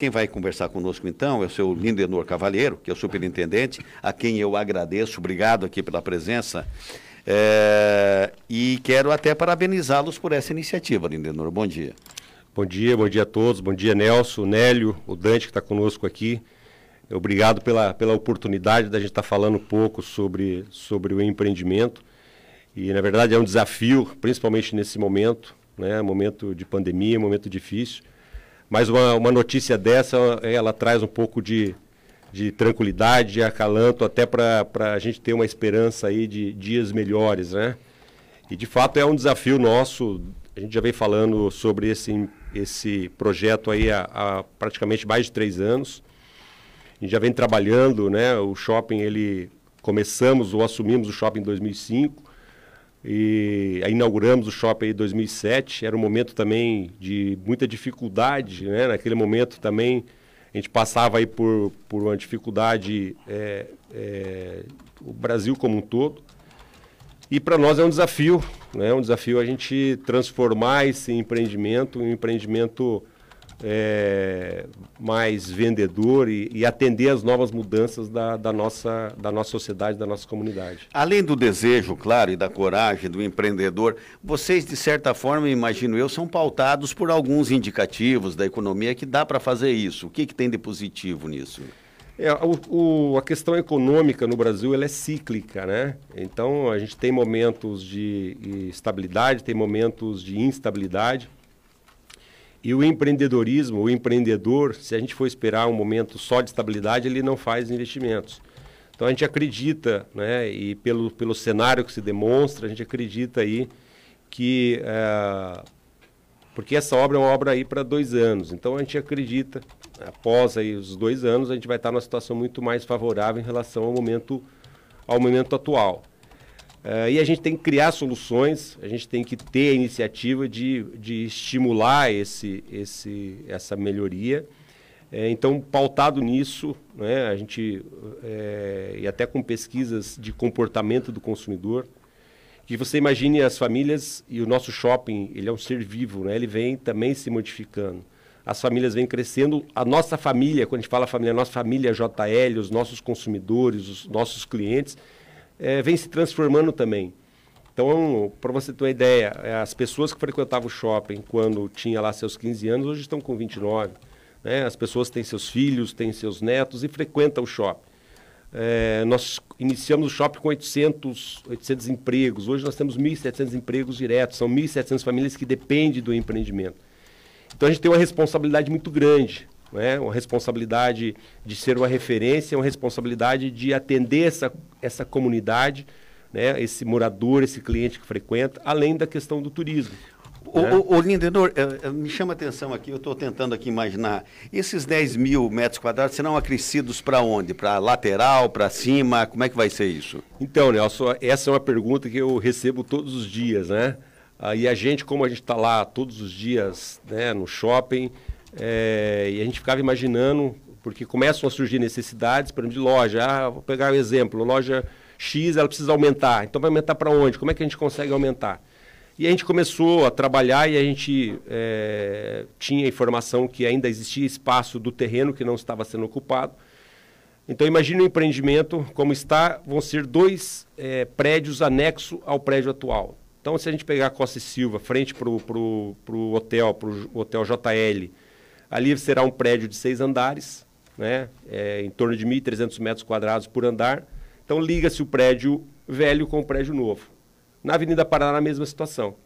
Quem vai conversar conosco então é o seu Lindenor Cavalheiro, que é o superintendente, a quem eu agradeço, obrigado aqui pela presença. É, e quero até parabenizá-los por essa iniciativa, Lindenor. Bom dia. Bom dia, bom dia a todos. Bom dia, Nelson, Nélio, o Dante que está conosco aqui. Obrigado pela, pela oportunidade da gente estar tá falando um pouco sobre, sobre o empreendimento. E, na verdade, é um desafio, principalmente nesse momento, né? momento de pandemia, momento difícil mas uma, uma notícia dessa, ela traz um pouco de, de tranquilidade, de acalanto, até para a gente ter uma esperança aí de dias melhores, né? E de fato é um desafio nosso, a gente já vem falando sobre esse, esse projeto aí há, há praticamente mais de três anos. A gente já vem trabalhando, né? O shopping, ele começamos ou assumimos o shopping em 2005, e inauguramos o shopping em 2007. Era um momento também de muita dificuldade, né? Naquele momento também a gente passava aí por, por uma dificuldade, é, é, o Brasil como um todo. E para nós é um desafio, né? Um desafio a gente transformar esse empreendimento em um empreendimento é, mais vendedor e, e, atender às novas mudanças da, da, nossa, da nossa sociedade, da nossa comunidade. Além do desejo, claro, e da coragem do empreendedor, vocês, de certa forma, imagino eu, são pautados por alguns indicativos da economia que dá para fazer isso. O que, que tem de positivo nisso? É, o, o, a questão econômica no Brasil ela é cíclica, né? Então a gente tem momentos de estabilidade, tem momentos de instabilidade. E o empreendedorismo, o empreendedor, se a gente for esperar um momento só de estabilidade, ele não faz investimentos. Então a gente acredita, né, e pelo, pelo cenário que se demonstra, a gente acredita aí que. É, porque essa obra é uma obra aí para dois anos. Então a gente acredita, após aí os dois anos, a gente vai estar numa situação muito mais favorável em relação ao momento, ao momento atual. Uh, e a gente tem que criar soluções, a gente tem que ter a iniciativa de, de estimular esse, esse, essa melhoria. É, então, pautado nisso, né, a gente, é, e até com pesquisas de comportamento do consumidor, que você imagine as famílias e o nosso shopping, ele é um ser vivo, né, ele vem também se modificando. As famílias vêm crescendo, a nossa família, quando a gente fala família, a nossa família JL, os nossos consumidores, os nossos clientes, é, vem se transformando também. Então, para você ter uma ideia, é, as pessoas que frequentavam o shopping quando tinha lá seus 15 anos, hoje estão com 29. Né? As pessoas têm seus filhos, têm seus netos e frequentam o shopping. É, nós iniciamos o shopping com 800, 800 empregos. Hoje nós temos 1.700 empregos diretos. São 1.700 famílias que dependem do empreendimento. Então a gente tem uma responsabilidade muito grande né? uma responsabilidade de ser uma referência, uma responsabilidade de atender essa, essa comunidade, né? esse morador, esse cliente que frequenta, além da questão do turismo. O, né? o, o Lindenor, uh, me chama a atenção aqui, eu estou tentando aqui imaginar, esses 10 mil metros quadrados serão acrescidos para onde? Para lateral, para cima, como é que vai ser isso? Então, Nelson, essa é uma pergunta que eu recebo todos os dias, né? Ah, e a gente, como a gente está lá todos os dias né, no shopping, é, e a gente ficava imaginando, porque começam a surgir necessidades, por exemplo, de loja. Ah, vou pegar um exemplo, loja X, ela precisa aumentar. Então vai aumentar para onde? Como é que a gente consegue aumentar? E a gente começou a trabalhar e a gente é, tinha informação que ainda existia espaço do terreno que não estava sendo ocupado. Então imagine o empreendimento como está, vão ser dois é, prédios anexos ao prédio atual. Então se a gente pegar a Costa e Silva, frente para o hotel, para o hotel JL, Ali será um prédio de seis andares, né? É, em torno de 1.300 metros quadrados por andar. Então liga-se o prédio velho com o prédio novo. Na Avenida Paraná, a mesma situação.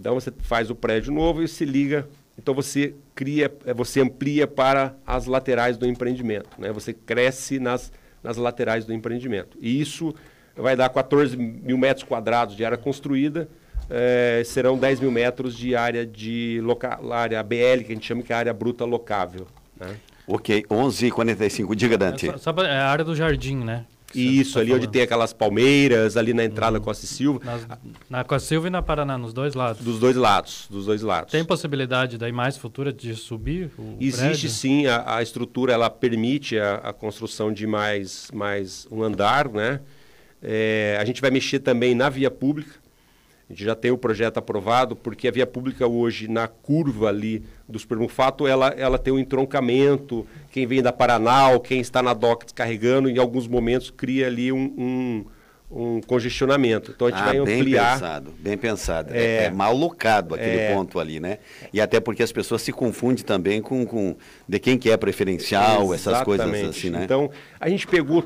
Então você faz o prédio novo e se liga. Então você cria, é, você amplia para as laterais do empreendimento. Né? Você cresce nas, nas laterais do empreendimento. E isso vai dar 14 mil metros quadrados de área construída é, serão 10 mil metros de área de loca, área BL, que a gente chama que é a área bruta locável. Né? Ok, 11h45, diga Dante. É, só, só é a área do jardim, né? Isso, tá ali falando. onde tem aquelas palmeiras, ali na entrada da Costa Silva. Nas, na Costa Silva e na Paraná, nos dois lados. Dos dois lados, dos dois lados. Tem possibilidade daí mais futura de subir o Existe prédio? sim, a, a, estrutura ela permite a, a, construção de mais, mais um andar, né? É, a gente vai mexer também na via pública. A gente já tem o projeto aprovado, porque a via pública hoje, na curva ali do supermufato, ela, ela tem um entroncamento. Quem vem da Paraná, quem está na DOC descarregando, em alguns momentos cria ali um, um um congestionamento. Então a gente ah, vai ampliar. Bem pensado, bem pensado. É, é mal locado aquele é, ponto ali, né? E até porque as pessoas se confundem também com, com de quem que é preferencial, essas coisas assim, né? Então a gente pegou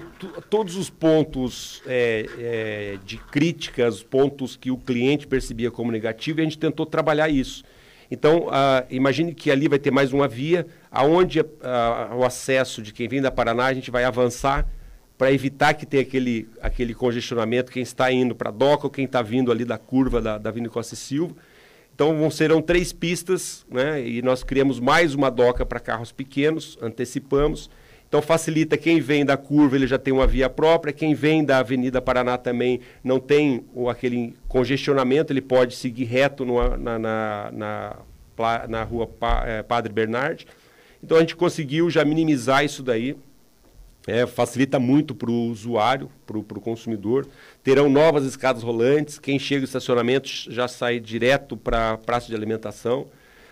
todos os pontos é, é, de críticas, pontos que o cliente percebia como negativo e a gente tentou trabalhar isso. Então, uh, imagine que ali vai ter mais uma via, aonde uh, o acesso de quem vem da Paraná, a gente vai avançar para evitar que tenha aquele, aquele congestionamento, quem está indo para a doca ou quem está vindo ali da curva da, da Avenida Costa e Silva. Então vão, serão três pistas, né? E nós criamos mais uma doca para carros pequenos, antecipamos. Então facilita quem vem da curva, ele já tem uma via própria, quem vem da Avenida Paraná também não tem o, aquele congestionamento, ele pode seguir reto no, na, na, na, na, rua pa, é, Padre Bernard. Então a gente conseguiu já minimizar isso daí. É, facilita muito para o usuário, para o consumidor. Terão novas escadas rolantes. Quem chega no estacionamento já sai direto para a praça de alimentação.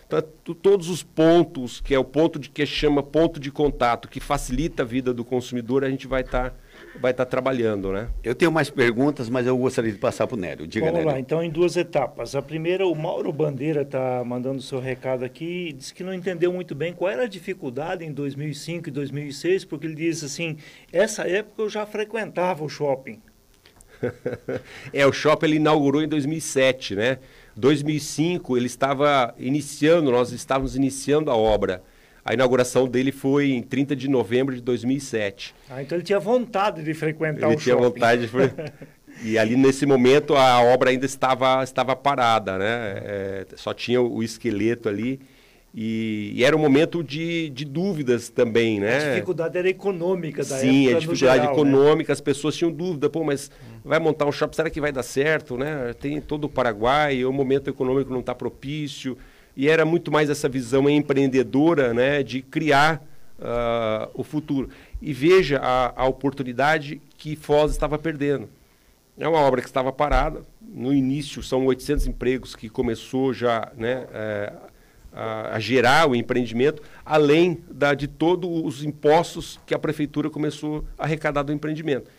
Então, todos os pontos, que é o ponto de que chama ponto de contato, que facilita a vida do consumidor, a gente vai estar. Tá vai estar tá trabalhando, né? Eu tenho mais perguntas, mas eu gostaria de passar para o Nélio. Diga, Vamos Nélio. lá, então em duas etapas. A primeira, o Mauro Bandeira está mandando o seu recado aqui e disse que não entendeu muito bem qual era a dificuldade em 2005 e 2006, porque ele diz assim, essa época eu já frequentava o shopping. é, o shopping ele inaugurou em 2007, né? 2005 ele estava iniciando, nós estávamos iniciando a obra. A inauguração dele foi em 30 de novembro de 2007. Ah, então ele tinha vontade de frequentar ele o tinha shopping. vontade de E ali nesse momento a obra ainda estava, estava parada, né? É, só tinha o esqueleto ali. E, e, era um momento de, de dúvidas também, né? A dificuldade era econômica da Sim, época, a dificuldade geral, econômica, né? as pessoas tinham dúvida, pô, mas vai montar um shopping, será que vai dar certo, né? Tem todo o Paraguai, o momento econômico não está propício e era muito mais essa visão empreendedora né, de criar uh, o futuro. E veja a, a, oportunidade que Foz estava perdendo. É uma obra que estava parada, no início são 800 empregos que começou já né, é, a, a, gerar o empreendimento, além da, de todos os impostos que a prefeitura começou a arrecadar do empreendimento.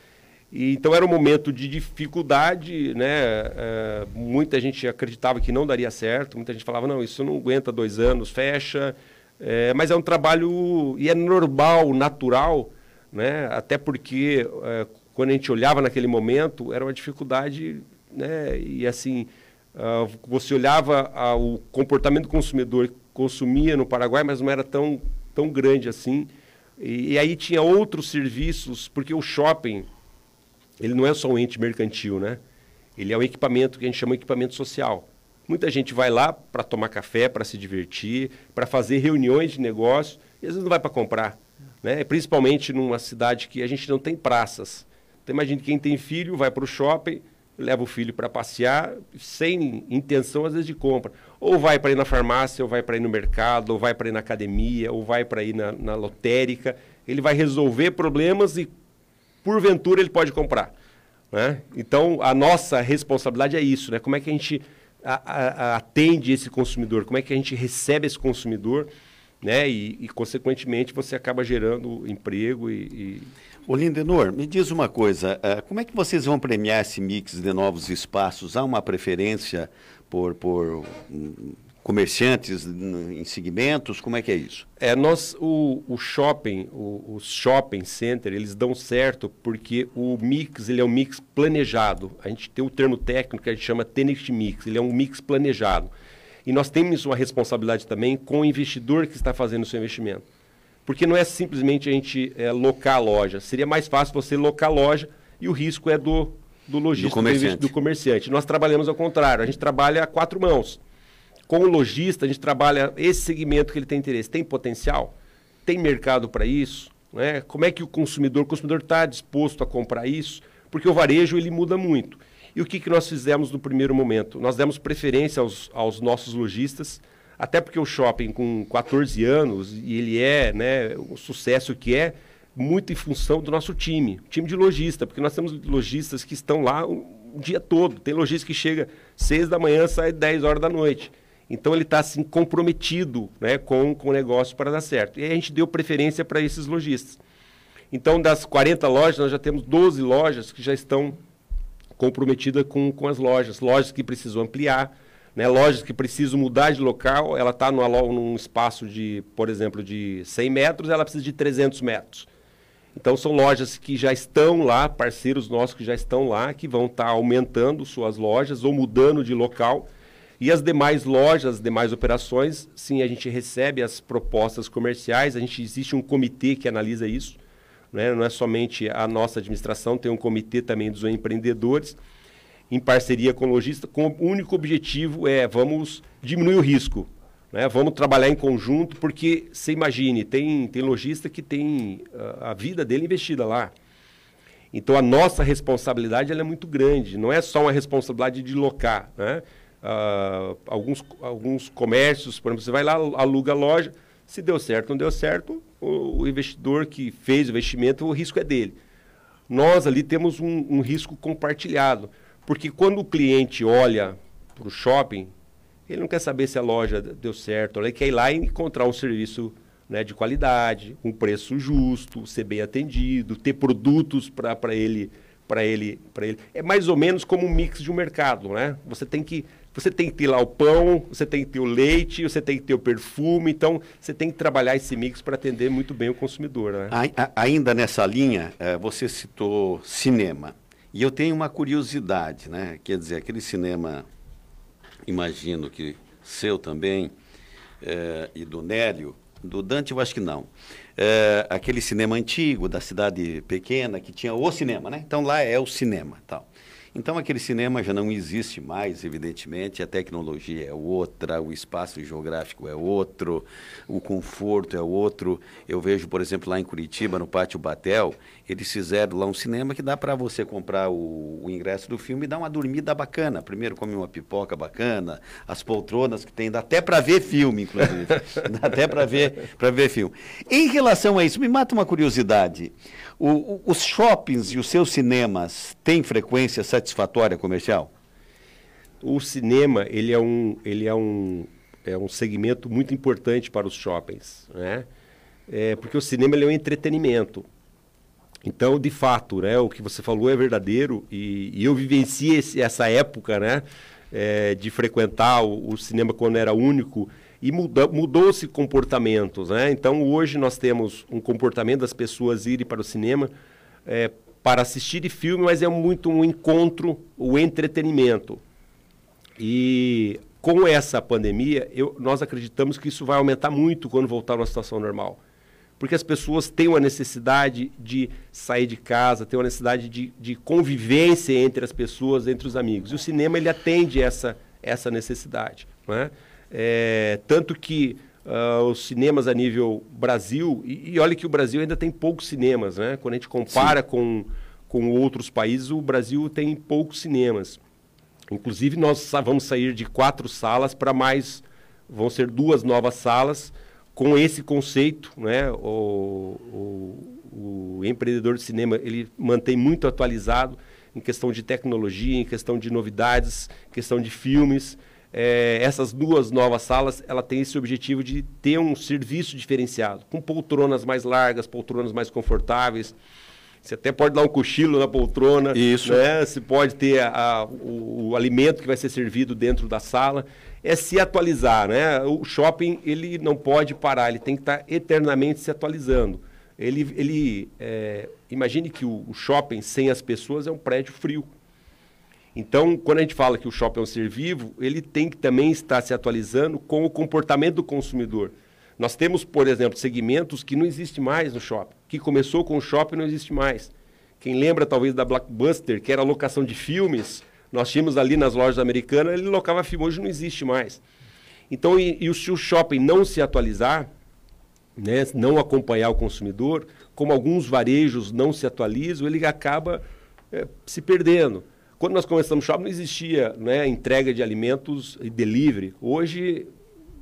E, então era um momento de dificuldade, né? É, muita gente acreditava que não daria certo, muita gente falava, não, isso não aguenta dois anos, fecha. É, mas é um trabalho, e é normal, natural, né? até porque é, quando a gente olhava naquele momento, era uma dificuldade, né? e assim, uh, você olhava o comportamento do consumidor que consumia no Paraguai, mas não era tão, tão grande assim. E, e aí tinha outros serviços, porque o shopping ele não é só um ente mercantil, né? Ele é um equipamento que a gente chama de equipamento social. Muita gente vai lá para tomar café, para se divertir, para fazer reuniões de negócio, e às vezes não vai para comprar. Né? Principalmente numa cidade que a gente não tem praças. Então imagine quem tem filho, vai para o shopping, leva o filho para passear, sem intenção às vezes de compra. Ou vai para ir na farmácia, ou vai para ir no mercado, ou vai para ir na academia, ou vai para ir na, na lotérica. Ele vai resolver problemas e porventura ele pode comprar. Né? Então, a nossa responsabilidade é isso, né? Como é que a gente a, a, atende esse consumidor, como é que a gente recebe esse consumidor, né? E, e consequentemente, você acaba gerando emprego e... e... Ô Lindenor, me diz uma coisa, uh, como é que vocês vão premiar esse mix de novos espaços? Há uma preferência por, por comerciantes em segmentos? Como é que é isso? É, nós, o, o shopping, o, o, shopping center, eles dão certo porque o mix, ele é um mix planejado. A gente tem o um termo técnico que a gente chama Tenant Mix, ele é um mix planejado. E nós temos uma responsabilidade também com o investidor que está fazendo o seu investimento. Porque não é simplesmente a gente é, locar a loja. Seria mais fácil você locar a loja e o risco é do, do lojista, do comerciante. do comerciante. Nós trabalhamos ao contrário, a gente trabalha a quatro mãos. Com o lojista, a gente trabalha esse segmento que ele tem interesse. Tem potencial? Tem mercado para isso? Né? Como é que o consumidor, o consumidor está disposto a comprar isso? Porque o varejo ele muda muito. E o que, que nós fizemos no primeiro momento? Nós demos preferência aos, aos nossos lojistas, até porque o shopping com 14 anos, e ele é né, o sucesso que é, muito em função do nosso time, time de lojista, porque nós temos lojistas que estão lá o dia todo. Tem lojista que chega 6 da manhã, sai 10 horas da noite. Então ele está assim comprometido né, com, com o negócio para dar certo. E a gente deu preferência para esses lojistas. Então, das 40 lojas, nós já temos 12 lojas que já estão comprometidas com, com as lojas. Lojas que precisam ampliar, né, lojas que precisam mudar de local. Ela está num espaço de, por exemplo, de 100 metros, ela precisa de 300 metros. Então, são lojas que já estão lá, parceiros nossos que já estão lá, que vão estar tá aumentando suas lojas ou mudando de local e as demais lojas, as demais operações, sim, a gente recebe as propostas comerciais, a gente existe um comitê que analisa isso, né? não é somente a nossa administração, tem um comitê também dos empreendedores, em parceria com o lojista, com o único objetivo é vamos diminuir o risco, né? vamos trabalhar em conjunto, porque você imagine, tem, tem lojista que tem a, a vida dele investida lá. Então a nossa responsabilidade é muito grande, não é só uma responsabilidade de locar, né? Uh, alguns, alguns comércios, por exemplo, você vai lá, aluga a loja, se deu certo, não deu certo, o, o investidor que fez o investimento, o risco é dele. Nós ali temos um, um risco compartilhado, porque quando o cliente olha para o shopping, ele não quer saber se a loja deu certo, ele quer ir lá e encontrar um serviço né, de qualidade, um preço justo, ser bem atendido, ter produtos para ele para ele, para ele. É mais ou menos como um mix de um mercado, né? Você tem que você tem que ter lá o pão, você tem que ter o leite, você tem que ter o perfume, então você tem que trabalhar esse mix para atender muito bem o consumidor. Né? ainda nessa linha, é, você citou cinema. E eu tenho uma curiosidade, né? Quer dizer, aquele cinema, imagino que seu também, é, e do Nélio, do Dante eu acho que não. É, aquele cinema antigo da cidade pequena que tinha o cinema, né? Então lá é o cinema, tal. Então, aquele cinema já não existe mais, evidentemente, a tecnologia é outra, o espaço geográfico é outro, o conforto é outro. Eu vejo, por exemplo, lá em Curitiba, no Pátio Batel, eles fizeram lá um cinema que dá para você comprar o, o, ingresso do filme e dar uma dormida bacana. Primeiro, come uma pipoca bacana, as poltronas que tem, dá até para ver filme, inclusive. dá até para ver, ver filme. Em relação a isso, me mata uma curiosidade. O, o, os shoppings e os seus cinemas têm frequência satisfatória comercial? O cinema ele é um, ele é um, é um segmento muito importante para os shoppings, né? É, porque o cinema é um entretenimento. Então, de fato, né, o que você falou é verdadeiro e, e eu vivenciei essa época, né, é, de frequentar o, o, cinema quando era único e mudou-se comportamentos. Né? Então, hoje nós temos um comportamento das pessoas irem para o cinema é, para assistir filme, mas é muito um encontro, o entretenimento. E com essa pandemia, eu, nós acreditamos que isso vai aumentar muito quando voltar a uma situação normal. Porque as pessoas têm uma necessidade de sair de casa, têm uma necessidade de, de convivência entre as pessoas, entre os amigos. E o cinema ele atende essa, essa necessidade. Não é? É, tanto que uh, os cinemas a nível Brasil, e, e, olha que o Brasil ainda tem poucos cinemas, né? Quando a gente compara com, com outros países, o Brasil tem poucos cinemas. Inclusive, nós vamos sair de quatro salas para mais, vão ser duas novas salas com esse conceito, né? O, o, o empreendedor de cinema ele mantém muito atualizado em questão de tecnologia, em questão de novidades, em questão de filmes é, essas duas novas salas, ela tem esse objetivo de ter um serviço diferenciado, com poltronas mais largas, poltronas mais confortáveis. Você até pode dar um cochilo na poltrona. Isso. Né? Você pode ter a, a, o, o, alimento que vai ser servido dentro da sala. É se atualizar, né? O shopping, ele não pode parar, ele tem que estar eternamente se atualizando. Ele, ele é, imagine que o, o shopping sem as pessoas é um prédio frio. Então, quando a gente fala que o shopping é um ser vivo, ele tem que também estar se atualizando com o comportamento do consumidor. Nós temos, por exemplo, segmentos que não existem mais no shopping, que começou com o shopping não existe mais. Quem lembra talvez da Blockbuster, que era locação de filmes, nós tínhamos ali nas lojas americanas, ele locava filme, hoje não existe mais. Então, e, e se o shopping não se atualizar, né, não acompanhar o consumidor, como alguns varejos não se atualizam, ele acaba é, se perdendo. Quando nós começamos o shopping, não existia né, entrega de alimentos e delivery. Hoje,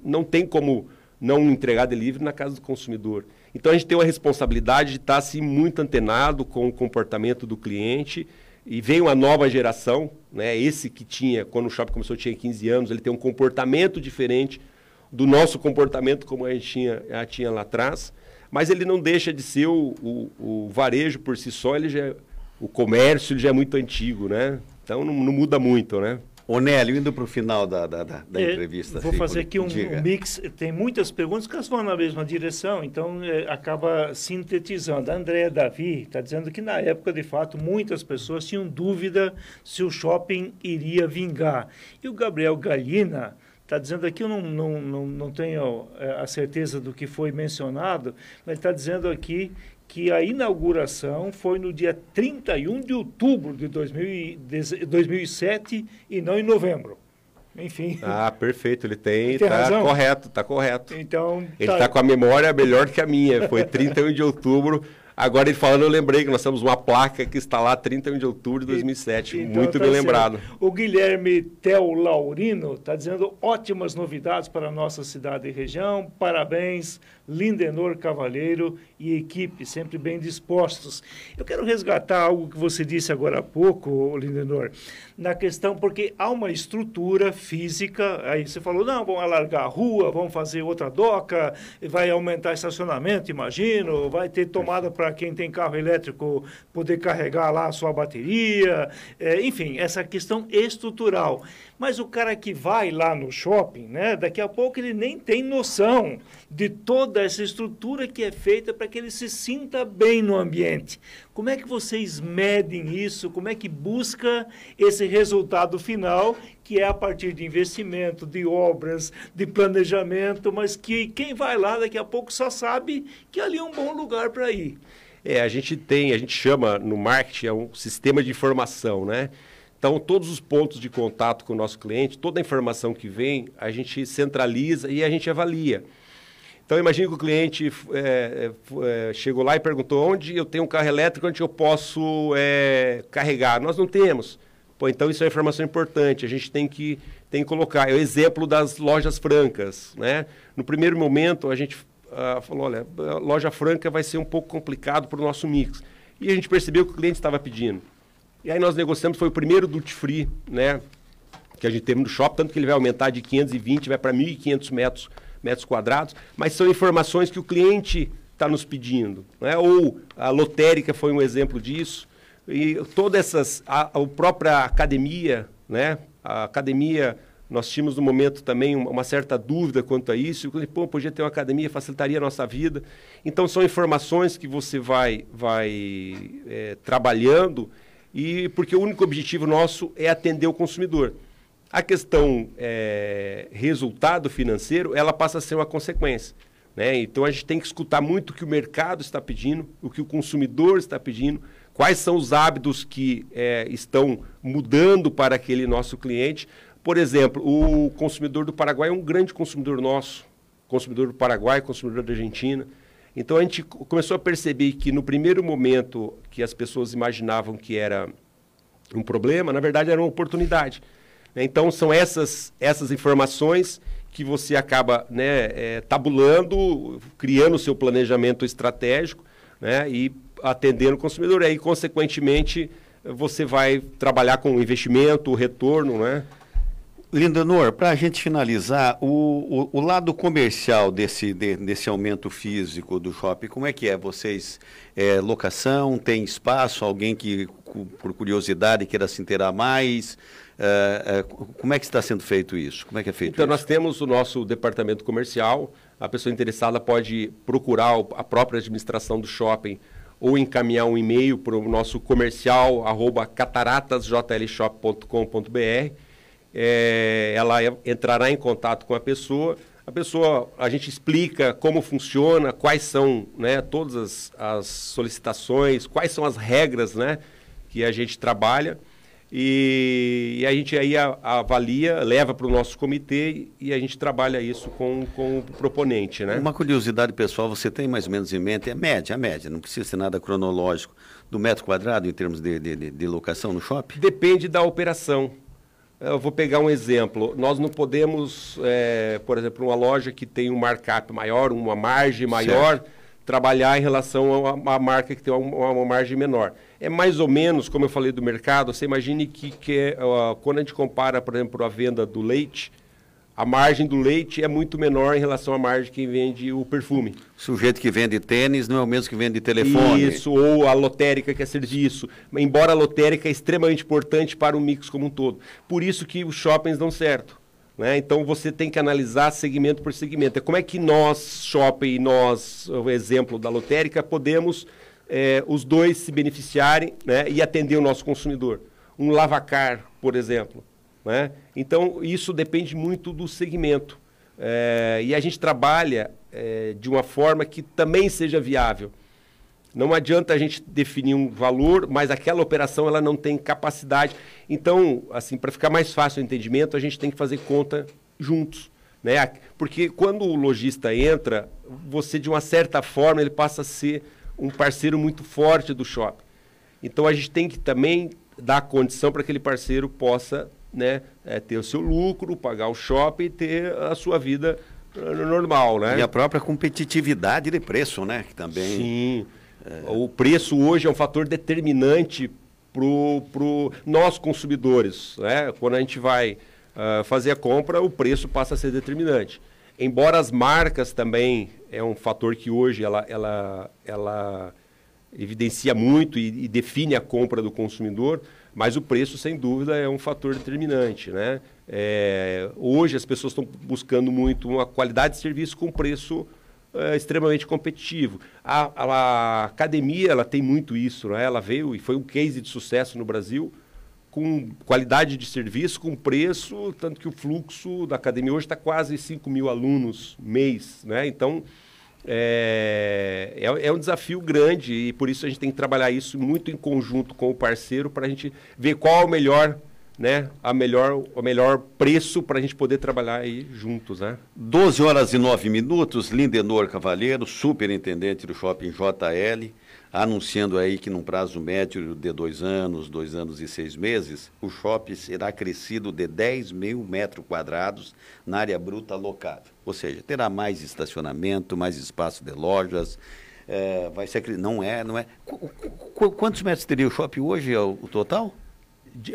não tem como não entregar delivery na casa do consumidor. Então, a gente tem uma responsabilidade de estar assim, muito antenado com o comportamento do cliente E vem uma nova geração, né? Esse que tinha, quando o shopping começou, tinha 15 anos, ele tem um comportamento diferente do nosso comportamento como a gente tinha, tinha lá atrás. Mas ele não deixa de ser o, o, o varejo por si só, ele já, é, o comércio já é muito antigo, né? Então não, não muda muito, né? Onélio, indo para o final da, da, da, é, entrevista. Vou fazer aqui um, um, mix. Tem muitas perguntas que elas vão na mesma direção, então é, acaba sintetizando. A Andréa Davi está dizendo que, na época, de fato, muitas pessoas tinham dúvida se o shopping iria vingar. E o Gabriel Galina está dizendo aqui, eu não, não, não, não tenho é, a certeza do que foi mencionado, mas está dizendo aqui que a inauguração foi no dia 31 de outubro de 2007 e não em novembro. Enfim. Ah, perfeito. Ele tem. Está correto, está correto. Então. Ele está tá com a memória melhor que a minha. Foi 31 de outubro Agora ele falando, eu lembrei que nós temos uma placa que está lá 31 de outubro de 2007. Então, Muito tá bem certo. lembrado. O Guilherme Tel Laurino está dizendo ótimas novidades para a nossa cidade e região. Parabéns, Lindenor Cavalheiro e equipe, sempre bem dispostos. Eu quero resgatar algo que você disse agora há pouco, Lindenor, na questão, porque há uma estrutura física, aí você falou, não, vamos alargar a rua, vamos fazer outra doca, vai aumentar estacionamento, imagino, vai ter tomada para quem tem carro elétrico poder carregar lá a sua bateria, é, enfim, essa questão estrutural. Mas o cara que vai lá no shopping, né, daqui a pouco ele nem tem noção de toda essa estrutura que é feita para que ele se sinta bem no ambiente. Como é que vocês medem isso? Como é que busca esse resultado final, que é a partir de investimento, de obras, de planejamento, mas que quem vai lá daqui a pouco só sabe que ali é um bom lugar para ir. É, a gente tem, a gente chama no marketing é um sistema de informação, né? Então, todos os pontos de contato com o nosso cliente, toda a informação que vem, a gente centraliza e a gente avalia. Então, imagine que o cliente é, é, chegou lá e perguntou onde eu tenho um carro elétrico, onde eu posso é, carregar. Nós não temos. Pô, então, isso é informação importante. A gente tem que, tem que colocar. É o exemplo das lojas francas. Né? No primeiro momento, a gente uh, falou, olha, a loja franca vai ser um pouco complicado para o nosso mix. E a gente percebeu que o cliente estava pedindo. E aí nós negociamos, foi o primeiro duty free, né? Que a gente teve no shopping, tanto que ele vai aumentar de 520, vai para 1.500 metros, metros quadrados, mas são informações que o cliente está nos pedindo. Né? Ou a lotérica foi um exemplo disso. E todas essas, a, a própria academia, né? A academia, nós tínhamos no momento também uma, certa dúvida quanto a isso. Cliente, pô, podia ter uma academia, facilitaria a nossa vida. Então, são informações que você vai, vai é, trabalhando e porque o único objetivo nosso é atender o consumidor. A questão é, resultado financeiro, ela passa a ser uma consequência. Né? Então a gente tem que escutar muito o que o mercado está pedindo, o que o consumidor está pedindo, quais são os hábitos que é, estão mudando para aquele nosso cliente. Por exemplo, o consumidor do Paraguai é um grande consumidor nosso, consumidor do Paraguai, consumidor da Argentina. Então a gente começou a perceber que no primeiro momento que as pessoas imaginavam que era um problema, na verdade era uma oportunidade. Né? Então são essas, essas informações que você acaba né, é, tabulando, criando o seu planejamento estratégico né, e atendendo o consumidor. E aí, consequentemente, você vai trabalhar com investimento, retorno, né? Lindenor, para a gente finalizar, o, o, o, lado comercial desse, de, desse aumento físico do shopping, como é que é? Vocês, é, locação, tem espaço, alguém que, por curiosidade, queira se inteirar mais? É, é, como é que está sendo feito isso? Como é que é feito então, isso? nós temos o nosso departamento comercial, a pessoa interessada pode procurar a própria administração do shopping ou encaminhar um e-mail para o nosso comercial, arroba cataratasjlshop.com.br é, ela entrará em contato com a pessoa. A pessoa, a gente explica como funciona, quais são né, todas as, as solicitações, quais são as regras né, que a gente trabalha. E, e, a gente aí avalia, leva para o nosso comitê e a gente trabalha isso com, com o proponente. Né? Uma curiosidade pessoal, você tem mais ou menos em mente, é média, a média, não precisa ser nada cronológico, do metro quadrado em termos de, de, de locação no shopping? Depende da operação. Eu vou pegar um exemplo. Nós não podemos, é, por exemplo, uma loja que tem um markup maior, uma margem maior, certo. trabalhar em relação a uma marca que tem uma, uma, margem menor. É mais ou menos, como eu falei do mercado, você imagine que, que uh, quando a gente compara, por exemplo, a venda do leite, a margem do leite é muito menor em relação à margem que vende o perfume. O sujeito que vende tênis não é o mesmo que vende telefone. Isso, ou a lotérica que é serviço. Embora a lotérica é extremamente importante para o mix como um todo. Por isso que os shoppings dão certo. Né? Então você tem que analisar segmento por segmento. É como é que nós, shopping, e nós, o exemplo da lotérica, podemos é, os dois se beneficiarem né? e atender o nosso consumidor. Um lavacar, por exemplo. Né? Então, isso depende muito do segmento. É, e a gente trabalha é, de uma forma que também seja viável. Não adianta a gente definir um valor, mas aquela operação ela não tem capacidade. Então, assim, para ficar mais fácil o entendimento, a gente tem que fazer conta juntos. Né? Porque quando o lojista entra, você, de uma certa forma, ele passa a ser um parceiro muito forte do shopping. Então, a gente tem que também dar condição para que aquele parceiro possa né, é, ter o seu lucro, pagar o shopping e ter a sua vida eh, normal, né? E a própria competitividade de preço, né? Que também... Sim. É. O preço hoje é um fator determinante para pro nós consumidores. Né? Quando a gente vai uh, fazer a compra, o preço passa a ser determinante. Embora as marcas também é um fator que hoje ela, ela, ela evidencia muito e, e define a compra do consumidor, mas o preço, sem dúvida, é um fator determinante. Né? É, hoje as pessoas estão buscando muito uma qualidade de serviço com preço é, extremamente competitivo. A, a, academia ela tem muito isso, né? ela veio e foi um case de sucesso no Brasil, com qualidade de serviço, com preço, tanto que o fluxo da academia hoje está quase 5 mil alunos mês. Né? Então, é, é, é, um desafio grande e por isso a gente tem que trabalhar isso muito em conjunto com o parceiro para a gente ver qual é o melhor né, a melhor, o melhor preço para a gente poder trabalhar aí juntos, né? 12 horas e 9 minutos, Lindenor Cavalheiro, superintendente do Shopping JL, anunciando aí que num prazo médio de dois anos, dois anos e seis meses, o shopping será crescido de 10 mil metros quadrados na área bruta locável. Ou seja, terá mais estacionamento, mais espaço de lojas, é, vai ser não é, não é. Qu quantos metros teria o shopping hoje, o, o total?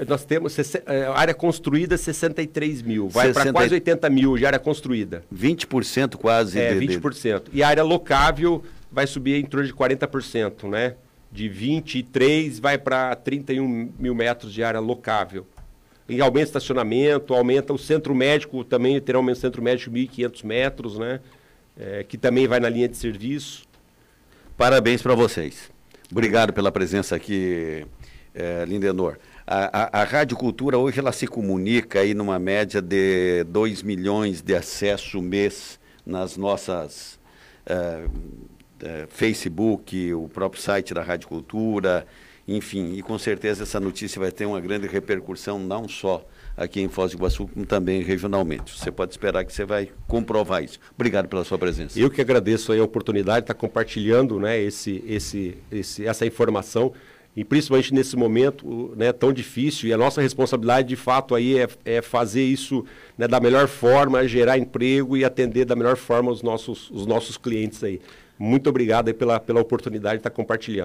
nós temos é, área construída 63 mil, vai 60... para quase 80 mil de área construída. 20% quase. É, de, 20%. De... E a área locável vai subir em torno de 40%, né? De 23 vai para 31 mil metros de área locável. E aumenta o estacionamento, aumenta o centro médico, também terá um centro médico de 1.500 metros, né? É, que também vai na linha de serviço. Parabéns para vocês. Obrigado pela presença aqui, é, Lindenor. A, a, a Rádio Cultura hoje ela se comunica aí numa média de 2 milhões de acesso mês nas nossas uh, uh, Facebook, o próprio site da Rádio Cultura, enfim, e com certeza essa notícia vai ter uma grande repercussão não só aqui em Foz do Iguaçu, como também regionalmente. Você pode esperar que você vai comprovar isso. Obrigado pela sua presença. Eu que agradeço a oportunidade de estar compartilhando né, esse, esse, esse, essa informação e principalmente nesse momento né, tão difícil, e a nossa responsabilidade de fato aí é, é fazer isso né, da melhor forma, gerar emprego e atender da melhor forma os nossos, os nossos clientes aí. Muito obrigado pela, pela oportunidade de estar compartilhando.